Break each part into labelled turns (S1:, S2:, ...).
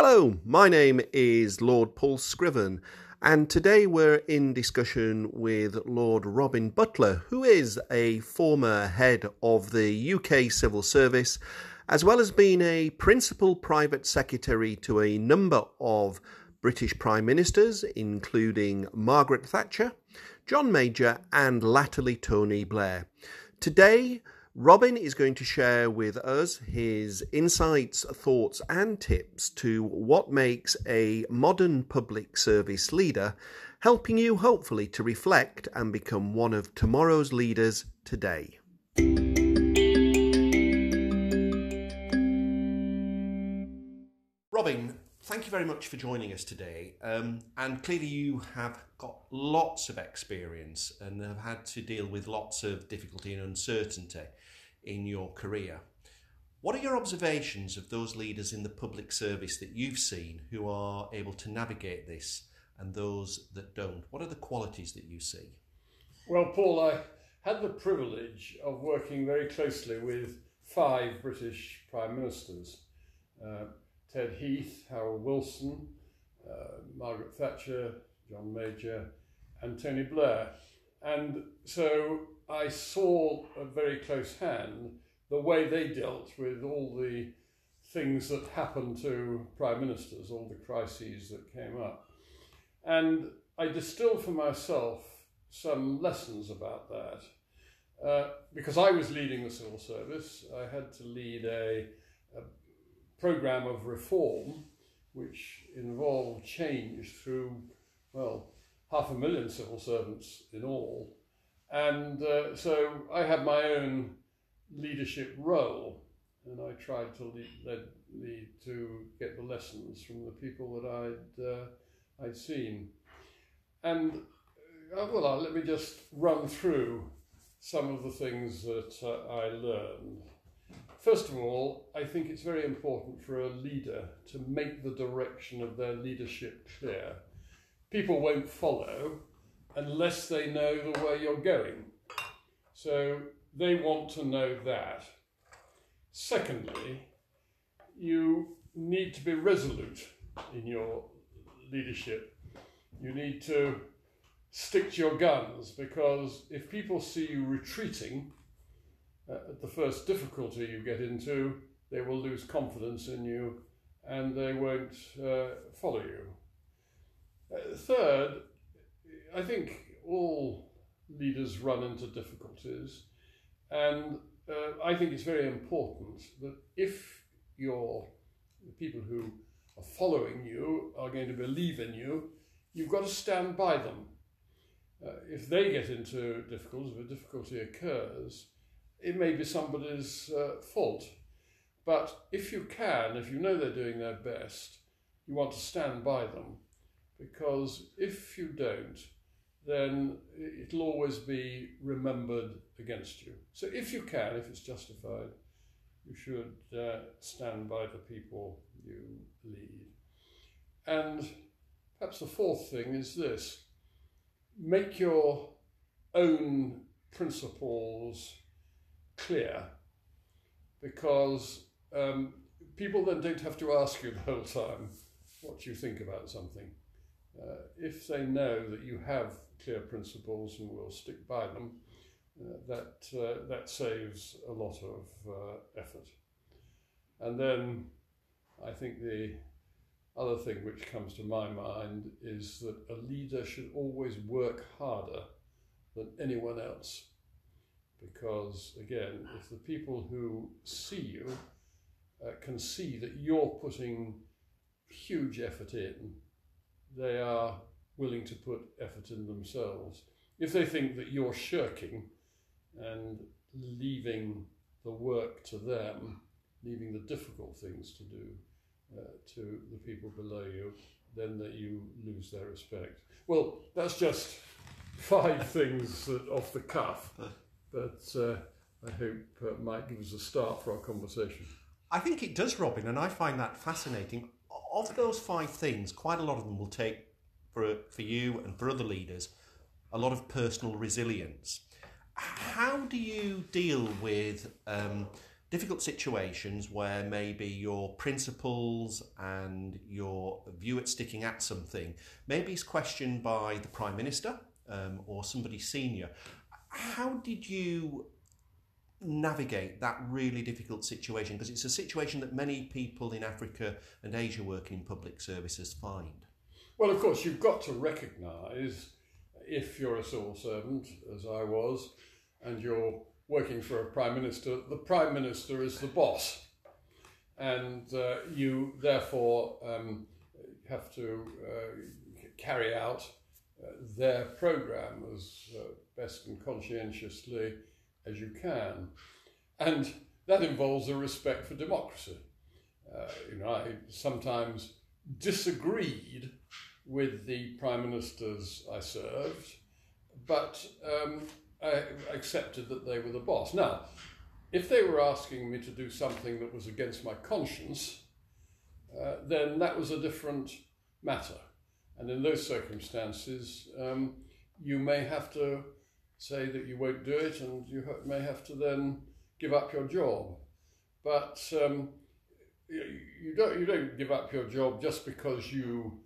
S1: Hello, my name is Lord Paul Scriven, and today we're in discussion with Lord Robin Butler, who is a former head of the UK Civil Service, as well as being a principal private secretary to a number of British Prime Ministers, including Margaret Thatcher, John Major, and latterly Tony Blair. Today, Robin is going to share with us his insights, thoughts, and tips to what makes a modern public service leader, helping you hopefully to reflect and become one of tomorrow's leaders today. Robin, thank you very much for joining us today. Um, and clearly, you have got lots of experience and have had to deal with lots of difficulty and uncertainty in your career. What are your observations of those leaders in the public service that you've seen who are able to navigate this and those that don't? What are the qualities that you see?
S2: Well, Paul, I had the privilege of working very closely with five British Prime Ministers uh, Ted Heath, Harold Wilson, uh, Margaret Thatcher, John Major, and Tony Blair. And so I saw very close hand the way they dealt with all the things that happened to prime ministers, all the crises that came up. And I distilled for myself some lessons about that. Uh, because I was leading the civil service, I had to lead a, a program of reform which involved change through, well, half a million civil servants in all. And uh, so I had my own leadership role, and I tried to lead, lead, lead to get the lessons from the people that I'd uh, I'd seen. And uh, well, uh, let me just run through some of the things that uh, I learned. First of all, I think it's very important for a leader to make the direction of their leadership clear. People won't follow unless they know the way you're going. So they want to know that. Secondly, you need to be resolute in your leadership. You need to stick to your guns because if people see you retreating uh, at the first difficulty you get into, they will lose confidence in you and they won't uh, follow you. Uh, third, I think all leaders run into difficulties, and uh, I think it's very important that if your people who are following you are going to believe in you, you've got to stand by them. Uh, if they get into difficulties, if a difficulty occurs, it may be somebody's uh, fault. But if you can, if you know they're doing their best, you want to stand by them. Because if you don't, then it'll always be remembered against you. So if you can, if it's justified, you should uh, stand by the people you lead. And perhaps the fourth thing is this make your own principles clear because um, people then don't have to ask you the whole time what you think about something. Uh, if they know that you have clear principles and we'll stick by them, uh, that, uh, that saves a lot of uh, effort. And then I think the other thing which comes to my mind is that a leader should always work harder than anyone else. Because again, if the people who see you uh, can see that you're putting huge effort in, they are willing to put effort in themselves. If they think that you're shirking and leaving the work to them, leaving the difficult things to do uh, to the people below you, then that you lose their respect. Well, that's just five things off the cuff, but uh, I hope uh, might give us a start for our conversation.
S1: I think it does, Robin, and I find that fascinating. Of those five things, quite a lot of them will take for, for you and for other leaders a lot of personal resilience. How do you deal with um, difficult situations where maybe your principles and your view at sticking at something maybe is questioned by the Prime Minister um, or somebody senior. How did you navigate that really difficult situation? Because it's a situation that many people in Africa and Asia working in public services find.
S2: Well, of course, you've got to recognise if you're a civil servant, as I was, and you're working for a prime minister, the prime minister is the boss, and uh, you therefore um, have to uh, carry out uh, their program as uh, best and conscientiously as you can, and that involves a respect for democracy. Uh, you know, I sometimes disagreed with the prime ministers I served, but um, I accepted that they were the boss. Now, if they were asking me to do something that was against my conscience, uh, then that was a different matter. And in those circumstances, um, you may have to say that you won't do it, and you may have to then give up your job. But um, you, don't you don't give up your job just because you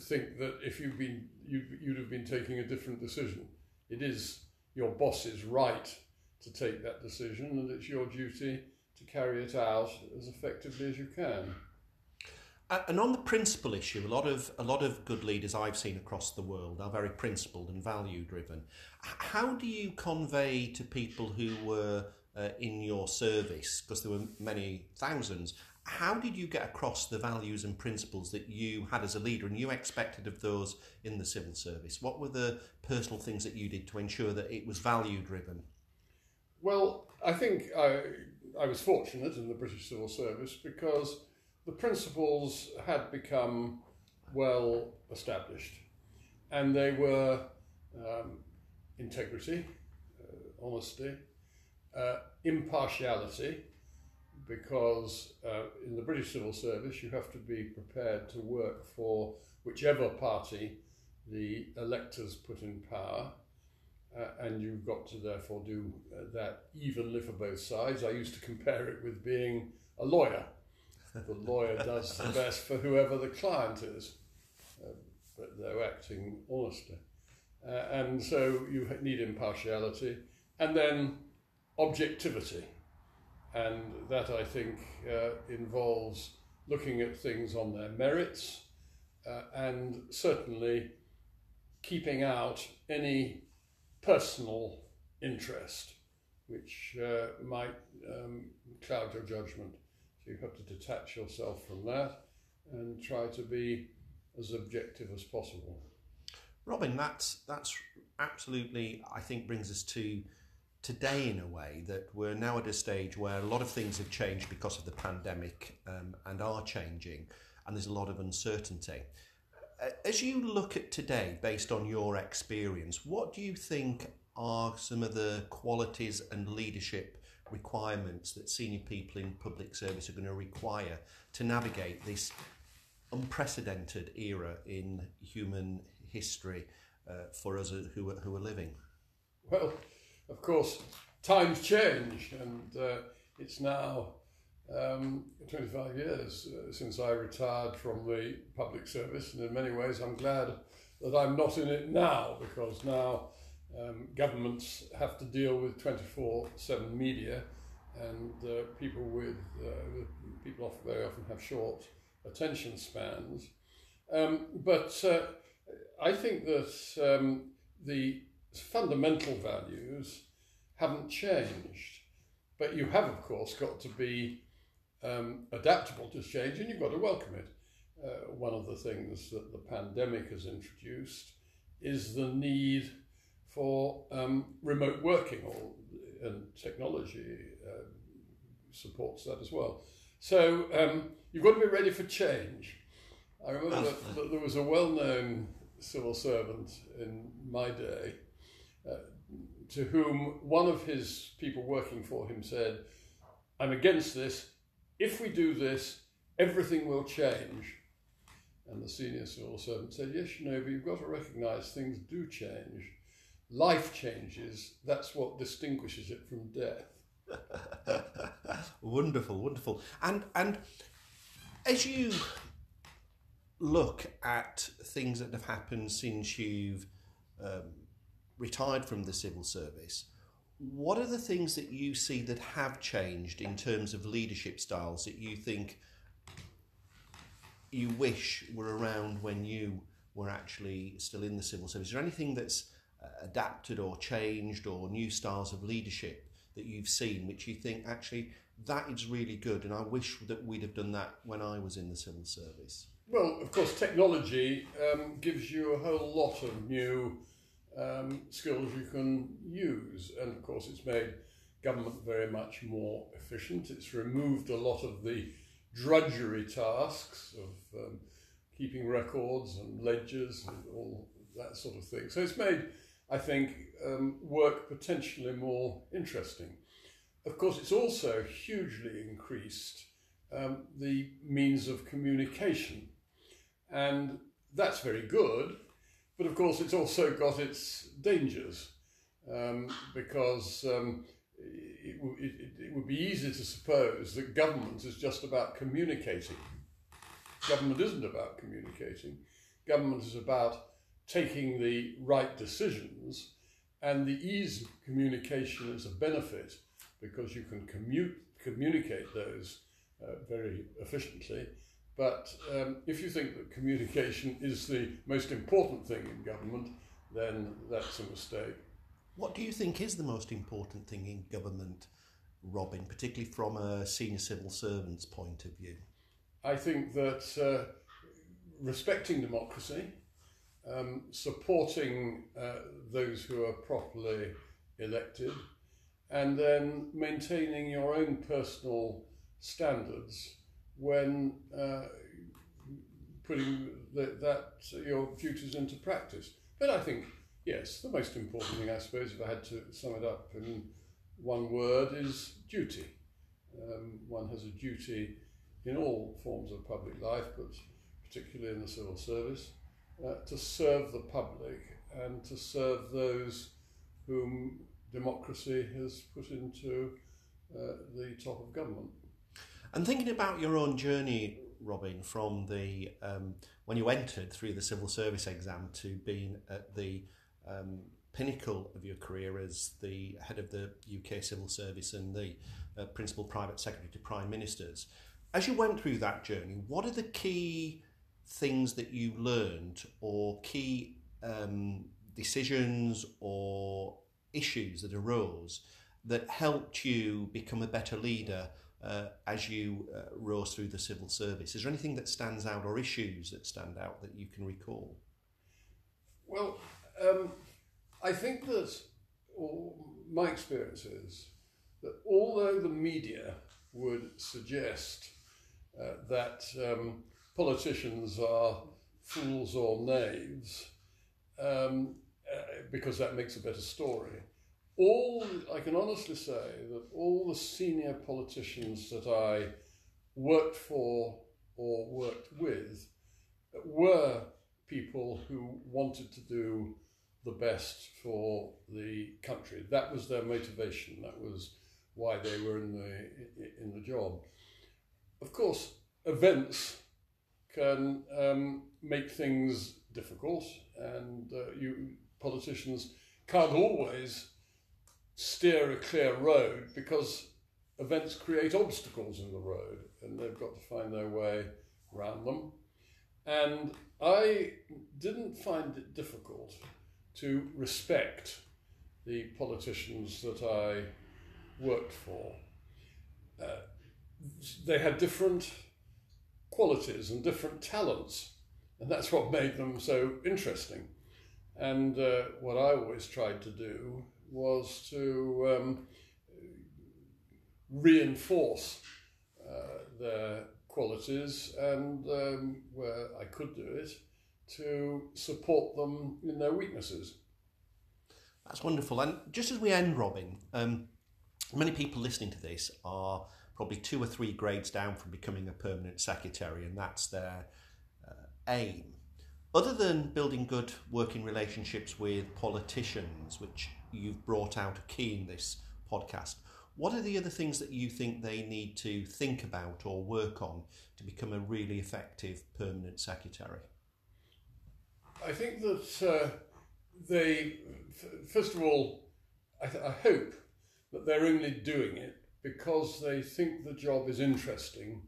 S2: think that if you've been you, you'd have been taking a different decision. It is your boss's right to take that decision, and it's your duty to carry it out as effectively as you can.
S1: And on the principle issue, a lot of a lot of good leaders I've seen across the world are very principled and value driven. How do you convey to people who were uh, in your service, because there were many thousands, how did you get across the values and principles that you had as a leader and you expected of those in the civil service? What were the personal things that you did to ensure that it was value driven?
S2: Well, I think I, I was fortunate in the British Civil Service because the principles had become well established and they were um, integrity, uh, honesty, uh, impartiality because uh, in the British civil service you have to be prepared to work for whichever party the electors put in power. Uh, and you've got to therefore do uh, that evenly for both sides. I used to compare it with being a lawyer. The lawyer does the best for whoever the client is, uh, but they're acting honestly. Uh, and so you need impartiality and then objectivity and that I think uh, involves looking at things on their merits uh, and certainly keeping out any personal interest which uh, might um, cloud your judgment. So you have to detach yourself from that and try to be as objective as possible.
S1: Robin, that's that's absolutely I think brings us to today in a way that we're now at a stage where a lot of things have changed because of the pandemic um, and are changing, and there's a lot of uncertainty. Uh, as you look at today, based on your experience, what do you think are some of the qualities and leadership requirements that senior people in public service are going to require to navigate this unprecedented era in human history uh, for us who are, who are living?
S2: Well, of course, times change, and uh, it's now um, 25 years uh, since I retired from the public service, and in many ways, I'm glad that I'm not in it now because now um, governments have to deal with 24 7 media, and uh, people with, uh, people often, very often have short attention spans. Um, but uh, I think that um, the fundamental values haven't changed. But you have, of course, got to be um, adaptable to change and you've got to welcome it. Uh, one of the things that the pandemic has introduced is the need for um, remote working, or, and technology uh, supports that as well. So um, you've got to be ready for change. I remember that, that there was a well known civil servant in my day to whom one of his people working for him said, I'm against this. If we do this, everything will change. And the senior civil servant said, Yes, you know, but you've got to recognize things do change. Life changes. That's what distinguishes it from death.
S1: wonderful, wonderful. And and as you look at things that have happened since you've um, retired from the civil service, what are the things that you see that have changed in terms of leadership styles that you think you wish were around when you were actually still in the civil service? Is there anything that's uh, adapted or changed or new styles of leadership that you've seen which you think actually that is really good and I wish that we'd have done that when I was in the civil service?
S2: Well, of course, technology um, gives you a whole lot of new um, skills you can use, and of course, it's made government very much more efficient. It's removed a lot of the drudgery tasks of um, keeping records and ledgers and all that sort of thing. So it's made, I think, um, work potentially more interesting. Of course, it's also hugely increased um, the means of communication. And that's very good, but of course, it's also got its dangers um, because um, it, it, it would be easy to suppose that government is just about communicating. Government isn't about communicating. Government is about taking the right decisions, and the ease of communication is a benefit because you can commute, communicate those uh, very efficiently. But um, if you think that communication is the most important thing in government, then that's a mistake.
S1: What do you think is the most important thing in government, Robin, particularly from a senior civil servant's point of view?
S2: I think that uh, respecting democracy, um, supporting uh, those who are properly elected, and then maintaining your own personal standards when uh, putting the, that your duties into practice. But I think yes, the most important thing, I suppose, if I had to sum it up in one word, is duty. Um, one has a duty in all forms of public life, but particularly in the civil service, uh, to serve the public and to serve those whom democracy has put into uh, the top of government.
S1: And thinking about your own journey, Robin, from the um, when you entered through the civil service exam to being at the um, pinnacle of your career as the head of the UK civil service and the uh, principal private secretary to prime ministers. As you went through that journey, what are the key things that you learned or key um, decisions or issues that arose that helped you become a better leader uh, as you uh, rose through the civil service? Is there anything that stands out or issues that stand out that you can recall?
S2: Well, um, I think that my experience is that although the media would suggest uh, that um, politicians are fools or knaves, um, uh, because that makes a better story, all I can honestly say that all the senior politicians that I worked for or worked with were people who wanted to do the best for the country. That was their motivation. That was why they were in the in the job. Of course, events can um, make things difficult, and uh, you politicians can't always steer a clear road because events create obstacles in the road, and they've got to find their way around them. And I didn't find it difficult to respect the politicians that I worked for. Uh, they had different qualities and different talents, and that's what made them so interesting. And uh, what I always tried to do was to um, reinforce uh, their qualities and um, where I could do it, to support them in their weaknesses.
S1: That's wonderful. And just as we end, Robin, um, many people listening to this are probably two or three grades down from becoming a permanent secretary, and that's their uh, aim. Other than building good working relationships with politicians, which you've brought out a key in this podcast, What are the other things that you think they need to think about or work on to become a really effective permanent secretary?
S2: I think that uh, they, f- first of all, I, th- I hope that they're only doing it because they think the job is interesting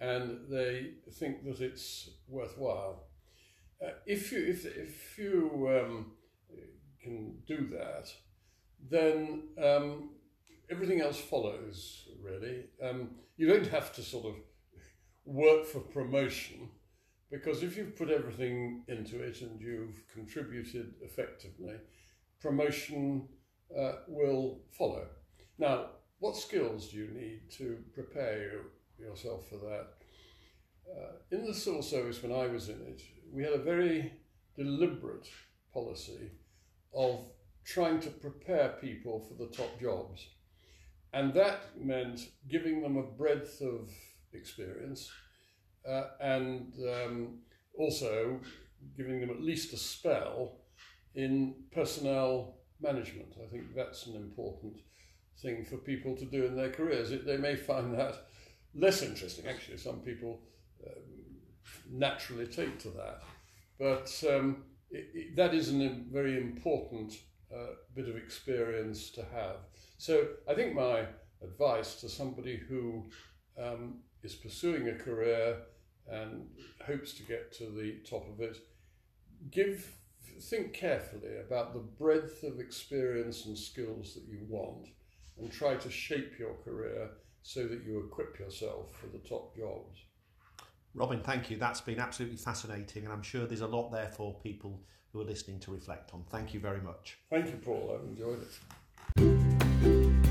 S2: and they think that it's worthwhile. Uh, if you if, if you um, can do that, then um, everything else follows. Really, um, you don't have to sort of work for promotion because if you've put everything into it and you've contributed effectively, promotion uh, will follow. Now, what skills do you need to prepare yourself for that? Uh, in the civil service, when I was in it, we had a very deliberate policy of trying to prepare people for the top jobs. And that meant giving them a breadth of experience uh, and um, also giving them at least a spell in personnel management. I think that's an important thing for people to do in their careers. It, they may find that less interesting. Actually, some people um, naturally take to that, but um, it, it, that is a very important uh, bit of experience to have. So I think my advice to somebody who um, is pursuing a career and hopes to get to the top of it, give think carefully about the breadth of experience and skills that you want and try to shape your career so that you equip yourself for the top jobs.
S1: Robin, thank you. That's been absolutely fascinating, and I'm sure there's a lot there for people who are listening to reflect on. Thank you very much.
S2: Thank you, Paul. I've enjoyed it.